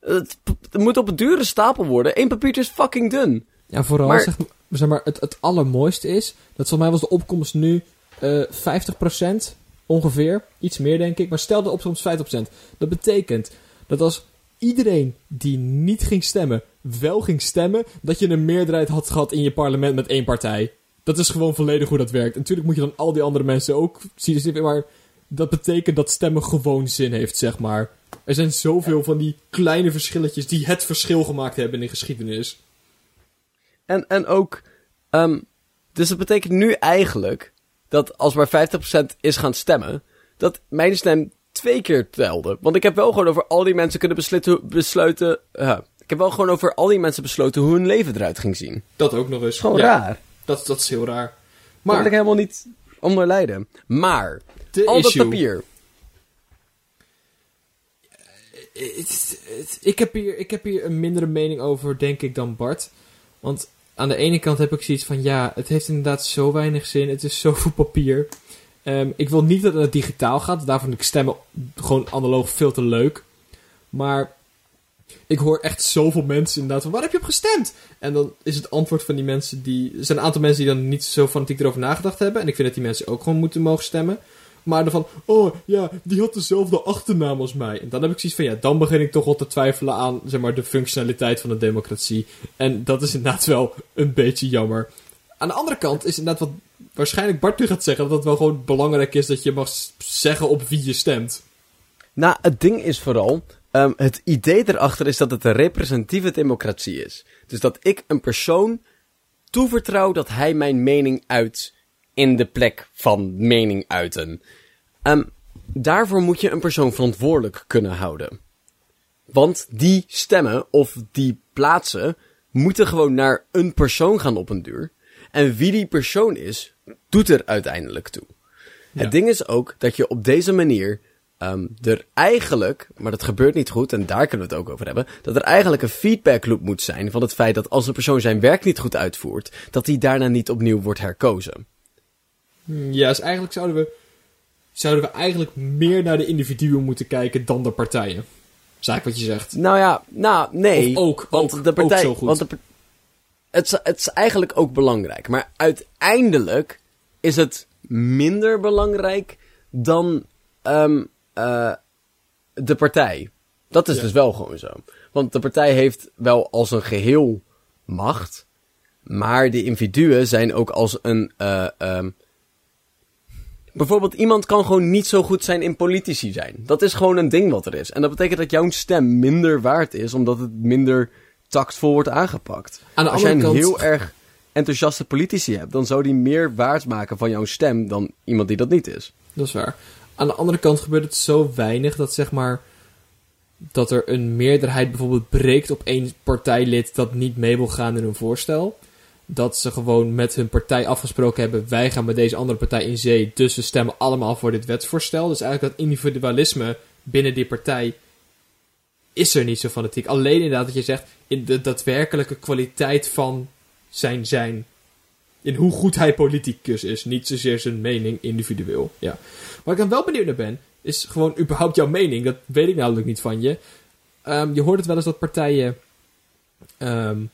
het, het moet op een dure stapel worden. Eén papiertje is fucking dun. Ja, vooral Maar- zeg, zeg maar, het, het allermooiste is, dat volgens mij was de opkomst nu eh 50% ongeveer. Iets meer denk ik, maar stel de opkomst 50%. Dat betekent dat als iedereen die niet ging stemmen, wel ging stemmen, dat je een meerderheid had gehad in je parlement met één partij. Dat is gewoon volledig hoe dat werkt. En natuurlijk moet je dan al die andere mensen ook zien, maar dat betekent dat stemmen gewoon zin heeft, zeg maar. Er zijn zoveel van die kleine verschilletjes die het verschil gemaakt hebben in de geschiedenis. En, en ook, ehm, dus dat betekent nu eigenlijk dat als maar 50% is gaan stemmen, dat mijn stem twee keer telde. Want ik heb wel gewoon over al die mensen kunnen besluiten, besluiten ja, ik heb wel gewoon over al die mensen besloten hoe hun leven eruit ging zien. Dat ook nog eens. Gewoon Ja, raar. Dat, dat is heel raar. Maar daar wil ik helemaal niet onder lijden. Maar, de al dat issue. papier. Het- het- ik, heb hier, ik heb hier een mindere mening over, denk ik, dan Bart. Want aan de ene kant heb ik zoiets van, ja, het heeft inderdaad zo weinig zin. Het is zoveel papier. Ehm, ik wil niet dat het digitaal gaat. Daarvoor vind ik stemmen gewoon analoog veel te leuk. Maar Ik hoor echt zoveel mensen inderdaad van, waar heb je op gestemd? En dan is het antwoord van die mensen die... Er zijn een aantal mensen die dan niet zo fanatiek erover nagedacht hebben. En ik vind dat die mensen ook gewoon moeten mogen stemmen. Maar dan van, oh ja, die had dezelfde achternaam als mij. En dan heb ik zoiets van, ja, dan begin ik toch wel te twijfelen aan, zeg maar, de functionaliteit van de democratie. En dat is inderdaad wel een beetje jammer. Aan de andere kant is inderdaad wat waarschijnlijk Bart nu gaat zeggen, dat het wel gewoon belangrijk is dat je mag zeggen op wie je stemt. Nou, het ding is vooral, um, het idee erachter is dat het een representatieve democratie is. Dus dat ik een persoon toevertrouw dat hij mijn mening uit in de plek van mening uiten. Um, daarvoor moet je een persoon verantwoordelijk kunnen houden. Want die stemmen of die plaatsen moeten gewoon naar een persoon gaan op een duur. En wie die persoon is, doet er uiteindelijk toe. Het ding is ook dat je op deze manier um, er eigenlijk, maar dat gebeurt niet goed en daar kunnen we het ook over hebben, dat er eigenlijk een feedback loop moet zijn van het feit dat als een persoon zijn werk niet goed uitvoert, dat hij daarna niet opnieuw wordt herkozen. Ja, dus eigenlijk zouden we, zouden we eigenlijk meer naar de individuen moeten kijken dan de partijen. Eigenlijk wat je zegt. Nou ja, nou nee. Of ook, want ook, de partij, ook zo goed. Want de, het, het is eigenlijk ook belangrijk. Maar uiteindelijk is het minder belangrijk dan um, uh, de partij. Dat is dus wel gewoon zo. Want de partij heeft wel als een geheel macht. Maar de individuen zijn ook als een. Uh, um, bijvoorbeeld, iemand kan gewoon niet zo goed zijn in politici zijn. Dat is gewoon een ding wat er is. En dat betekent dat jouw stem minder waard is, omdat het minder tactvol wordt aangepakt. Aan de Als jij een kant... heel erg enthousiaste politici hebt, dan zou die meer waard maken van jouw stem dan iemand die dat niet is. Dat is waar. Aan de andere kant gebeurt het zo weinig dat zeg maar dat er een meerderheid bijvoorbeeld breekt op één partijlid dat niet mee wil gaan in een voorstel. Dat ze gewoon met hun partij afgesproken hebben: wij gaan met deze andere partij in zee, dus we stemmen allemaal voor dit wetsvoorstel. Dus eigenlijk dat individualisme binnen die partij is er niet zo fanatiek. Alleen inderdaad dat je zegt, in de daadwerkelijke kwaliteit van zijn zijn. In hoe goed hij politicus is. Niet zozeer zijn mening individueel. Ja. Waar ik dan wel benieuwd naar ben, is gewoon überhaupt jouw mening. Dat weet ik namelijk niet van je. Um, je hoort het wel eens dat partijen. Um,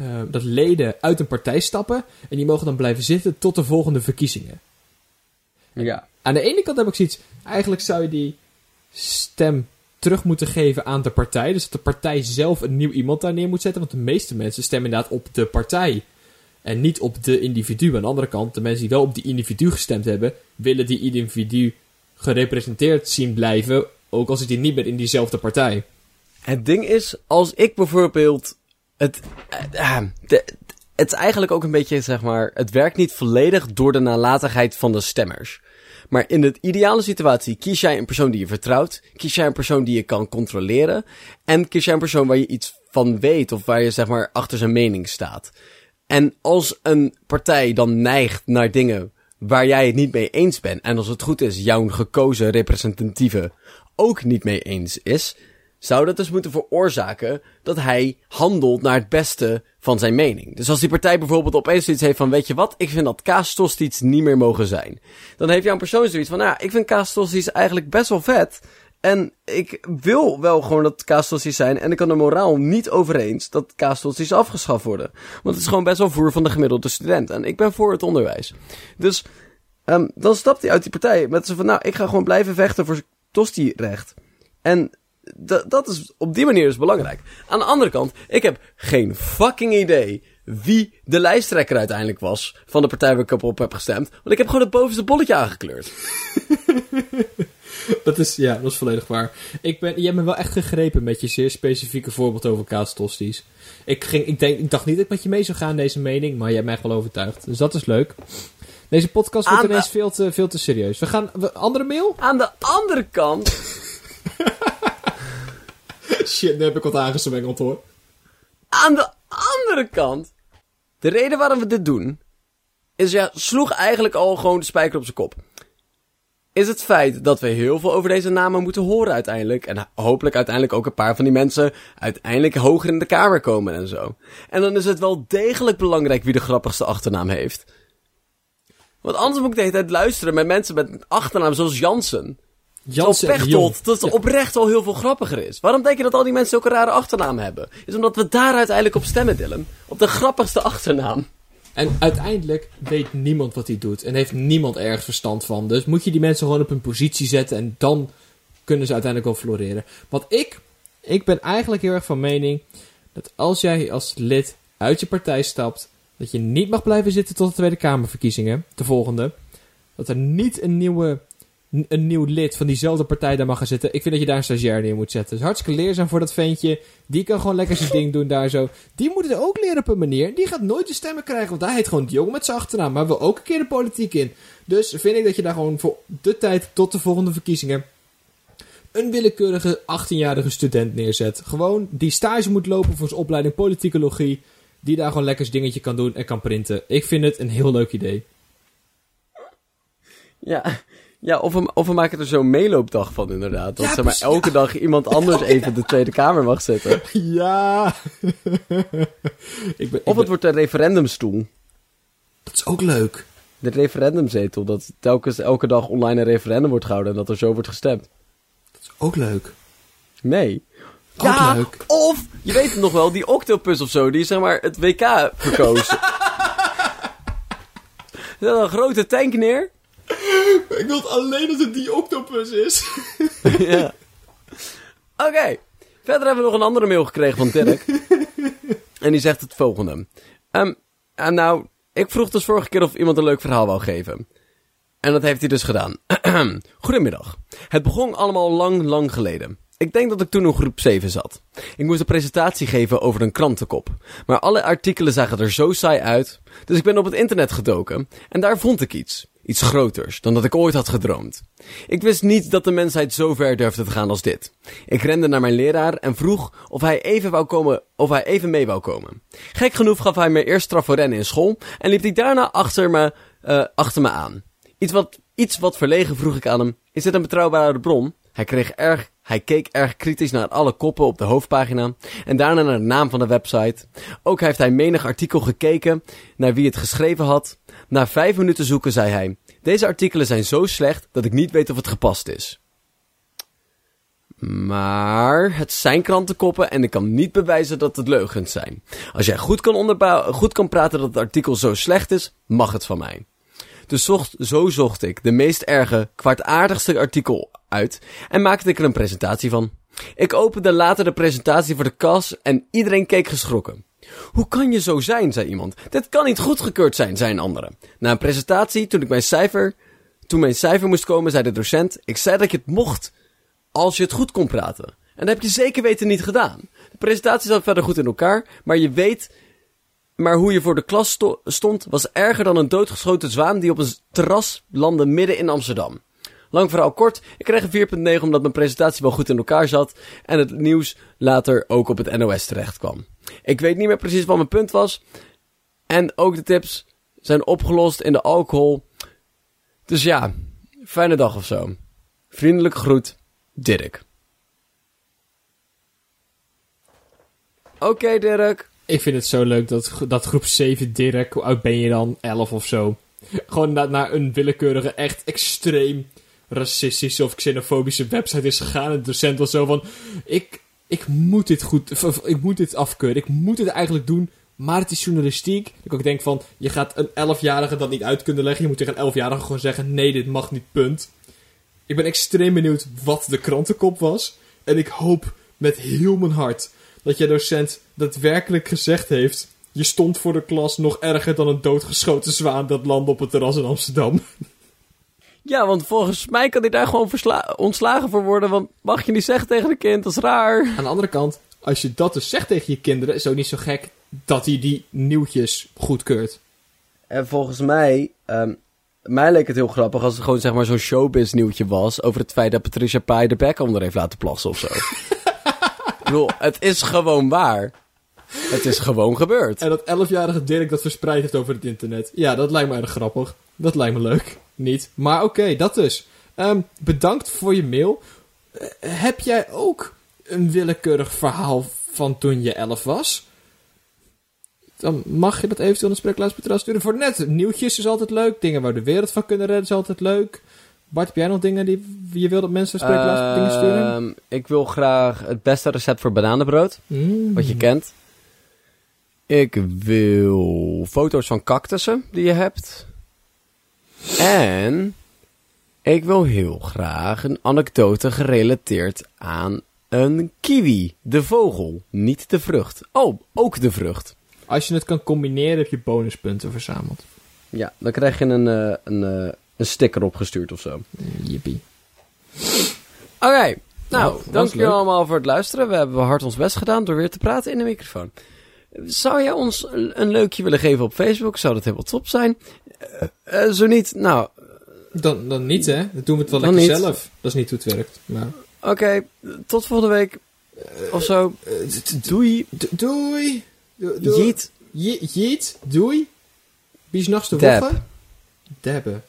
uh, dat leden uit een partij stappen. En die mogen dan blijven zitten tot de volgende verkiezingen. Ja. Aan de ene kant heb ik zoiets. Eigenlijk zou je die stem terug moeten geven aan de partij. Dus dat de partij zelf een nieuw iemand daar neer moet zetten. Want de meeste mensen stemmen inderdaad op de partij. En niet op de individu. Aan de andere kant, de mensen die wel op die individu gestemd hebben, willen die individu gerepresenteerd zien blijven. Ook al zit hij niet meer in diezelfde partij. Het ding is, als ik bijvoorbeeld. Het, uh, de, het is eigenlijk ook een beetje, zeg maar. Het werkt niet volledig door de nalatigheid van de stemmers. Maar in de ideale situatie kies jij een persoon die je vertrouwt. Kies jij een persoon die je kan controleren. En kies jij een persoon waar je iets van weet of waar je zeg maar achter zijn mening staat. En als een partij dan neigt naar dingen waar jij het niet mee eens bent. En als het goed is, jouw gekozen representatieve ook niet mee eens is zou dat dus moeten veroorzaken dat hij handelt naar het beste van zijn mening. Dus als die partij bijvoorbeeld opeens iets heeft van, weet je wat, ik vind dat kaastosties niet meer mogen zijn. Dan heeft jouw persoon zoiets van, nou ja, ik vind kaastosties eigenlijk best wel vet. En ik wil wel gewoon dat kaastosties zijn. En ik kan de moraal niet over eens dat kaastosties afgeschaft worden. Want het is gewoon best wel voer van de gemiddelde student. En ik ben voor het onderwijs. Dus um, dan stapt hij uit die partij met zo van, nou, ik ga gewoon blijven vechten voor tosti-recht. En dat is op die manier dus belangrijk. Aan de andere kant, ik heb geen fucking idee wie de lijsttrekker uiteindelijk was van de partij waar ik op heb gestemd. Want ik heb gewoon het bovenste bolletje aangekleurd. dat is, ja, dat is volledig waar. Ik ben, je hebt me wel echt gegrepen met je zeer specifieke voorbeeld over kaastosties. Ik, ging, ik, denk, ik dacht niet dat ik met je mee zou gaan, deze mening, maar je hebt mij echt wel overtuigd. Dus dat is leuk. Deze podcast wordt ineens veel, te, veel te serieus. We gaan, we, andere mail? Aan de andere kant... Shit, nu heb ik wat aangeswengeld hoor. Aan de andere kant, de reden waarom we dit doen, is ja, sloeg eigenlijk al gewoon de spijker op zijn kop. Is het feit dat we heel veel over deze namen moeten horen uiteindelijk. En hopelijk uiteindelijk ook een paar van die mensen uiteindelijk hoger in de kamer komen en zo. En dan is het wel degelijk belangrijk wie de grappigste achternaam heeft. Want anders moet ik de hele tijd luisteren met mensen met een achternaam zoals Jansen. Jansen en Pechtold, Jong. dat het Ja. oprecht al heel veel grappiger is. Waarom denk je dat al die mensen zulke rare achternamen hebben? Is omdat we daar uiteindelijk op stemmen, Dylan. Op de grappigste achternaam. En uiteindelijk weet niemand wat hij doet. En heeft niemand ergens verstand van. Dus moet je die mensen gewoon op hun positie zetten. En dan kunnen ze uiteindelijk wel floreren. Want ik, ik ben eigenlijk heel erg van mening. Dat als jij als lid uit je partij stapt. Dat je niet mag blijven zitten tot de Tweede Kamerverkiezingen. De volgende. Dat er niet een nieuwe. Een nieuw lid van diezelfde partij daar mag gaan zitten. Ik vind dat je daar een stagiair neer moet zetten. Dus hartstikke leerzaam voor dat ventje. Die kan gewoon lekker zijn ding doen daar zo. Die moet het ook leren op een manier. Die gaat nooit de stemmen krijgen. Want hij heet gewoon de jongen met zijn achternaam. Maar wil ook een keer de politiek in. Dus vind ik dat je daar gewoon voor de tijd tot de volgende verkiezingen. Een willekeurige 18-jarige student neerzet. Gewoon die stage moet lopen voor zijn opleiding politicologie. Die daar gewoon lekker zijn dingetje kan doen en kan printen. Ik vind het een heel leuk idee. Ja, ja of, we, of we maken er zo'n meeloopdag van inderdaad. Dat Ja, zeg maar, elke dag iemand anders even de Tweede Kamer mag zitten. Ja. ik ben, Of het wordt een referendumstoel. Dat is ook leuk. De referendumzetel. Dat telkens elke dag online een referendum wordt gehouden en dat er zo wordt gestemd. Dat is ook leuk. Nee. Ook ja, leuk. of, je weet het nog wel, die octopus of zo, die zeg maar het WK verkoos. Zet een grote tank neer. Ik wil alleen dat het die octopus is. ja. Oké. Verder hebben we nog een andere mail gekregen van Dirk. en die zegt het volgende. Ehm, en nou, ik vroeg dus vorige keer of iemand een leuk verhaal wou geven. En dat heeft hij dus gedaan. Goedemiddag. Het begon allemaal lang, lang geleden. Ik denk dat ik toen in groep 7 zat. Ik moest een presentatie geven over een krantenkop. Maar alle artikelen zagen er zo saai uit. Dus ik ben op het internet gedoken. En daar vond ik iets. Iets groters dan dat ik ooit had gedroomd. Ik wist niet dat de mensheid zo ver durfde te gaan als dit. Ik rende naar mijn leraar en vroeg of hij even, wou komen, of hij even mee wou komen. Gek genoeg gaf hij me eerst straf voor rennen in school en liep hij daarna achter me, eh, achter me aan. Iets wat, iets wat verlegen vroeg ik aan hem: Is dit een betrouwbare bron? Hij, kreeg erg, hij keek erg kritisch naar alle koppen op de hoofdpagina en daarna naar de naam van de website. Ook heeft hij menig artikel gekeken naar wie het geschreven had. Na vijf minuten zoeken zei hij: Deze artikelen zijn zo slecht dat ik niet weet of het gepast is. Maar het zijn krantenkoppen en ik kan niet bewijzen dat het leugens zijn. Als jij goed kan, goed kan praten dat het artikel zo slecht is, mag het van mij. Dus zocht, zo zocht ik de meest erge, kwaadaardigste artikel uit en maakte ik er een presentatie van. Ik opende later de presentatie voor de kas en iedereen keek geschrokken. Hoe kan je zo zijn, zei iemand. Dit kan niet goedgekeurd zijn, zei een. Na een presentatie, toen ik mijn cijfer, toen mijn cijfer moest komen, zei de docent, ik zei dat je het mocht als je het goed kon praten. En dat heb je zeker weten niet gedaan. De presentatie zat verder goed in elkaar, maar je weet maar hoe je voor de klas sto- stond was erger dan een doodgeschoten zwaan die op een terras landde midden in Amsterdam. Lang verhaal kort, ik kreeg een 4.9 omdat mijn presentatie wel goed in elkaar zat en het nieuws later ook op het NOS terecht kwam. Ik weet niet meer precies wat mijn punt was en ook de tips zijn opgelost in de alcohol. Dus ja, fijne dag of zo. Vriendelijke groet, Dirk. Oké Dirk. Ik vind het zo leuk dat, dat groep 7 Dirk, hoe oud ben je dan? 11 of zo. Gewoon naar een willekeurige, echt extreem racistische of xenofobische website is gegaan. En de docent was zo van: ik, ik moet dit goed, ik moet dit afkeuren. Ik moet het eigenlijk doen, maar het is journalistiek. Ik ook denk van: je gaat een 11-jarige dat niet uit kunnen leggen. Je moet tegen een 11-jarige gewoon zeggen: nee, dit mag niet, punt. Ik ben extreem benieuwd wat de krantenkop was. En ik hoop met heel mijn hart dat je docent daadwerkelijk gezegd heeft... Je stond voor de klas nog erger dan een doodgeschoten zwaan dat landde op het terras in Amsterdam. Ja, want volgens mij kan hij daar gewoon ontslagen voor worden. Want mag je niet zeggen tegen een kind, dat is raar. Aan de andere kant, als je dat dus zegt tegen je kinderen... is het ook niet zo gek dat hij die nieuwtjes goedkeurt. En volgens mij, ehm, mij leek het heel grappig als het gewoon zeg maar zo'n showbiz nieuwtje was. Over het feit dat Patricia Pai de bek onder heeft laten plassen of zo. Ik bedoel, het is gewoon waar. Het is gewoon gebeurd. En dat 11-jarige Dirk dat verspreid heeft over het internet. Ja, dat lijkt me erg grappig. Dat lijkt me leuk. Niet. Maar oké, dat dus. Ehm, bedankt voor je mail. Eh, heb jij ook een willekeurig verhaal van toen je 11 was? Dan mag je dat eventueel naar Spreeklaas sturen. Voor net, nieuwtjes is altijd leuk. Dingen waar we de wereld van kunnen redden is altijd leuk. Bart, heb jij nog dingen die je wil dat mensen spreeklaas dingen sturen? Ehm, ik wil graag het beste recept voor bananenbrood. Mm. Wat je kent. Ik wil foto's van cactussen die je hebt. En ik wil heel graag een anekdote gerelateerd aan een kiwi. De vogel, niet de vrucht. Oh, ook de vrucht. Als je het kan combineren, heb je bonuspunten verzameld. Ja, dan krijg je een, eh, een, eh, een sticker opgestuurd of zo. Jippie. Oké, nou, Nou, dank jullie allemaal voor het luisteren. We hebben hard ons best gedaan door weer te praten in de microfoon. Zou jij ons een leukje willen geven op Facebook? Zou dat helemaal top zijn? Eh, eh, zo niet, nou, Dan, dan niet, hè? Dan doen we het wel lekker niet. zelf. Dat is niet hoe het werkt. Maar... oké, tot volgende week. Of zo. Doei. Doei! Do- doei. Jeet. Je- Jeet, doei! Wie is nachts de Deb. woche? Debbe.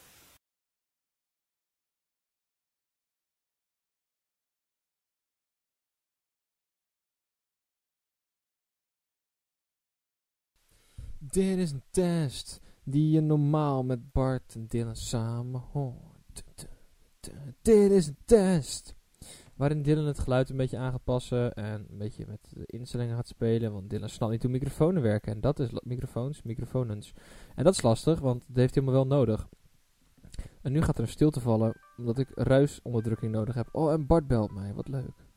Dit is een test die je normaal met Bart en Dylan samen hoort. Dit is een test waarin Dylan het geluid een beetje aan gaat passen en een beetje met de instellingen gaat spelen, want Dylan snapt niet hoe microfoons werken. En dat is microfoons, microfonens. En dat is lastig, want dat heeft hij helemaal wel nodig. En nu gaat er een stilte vallen, omdat ik ruisonderdrukking nodig heb. Oh, en Bart belt mij, wat leuk.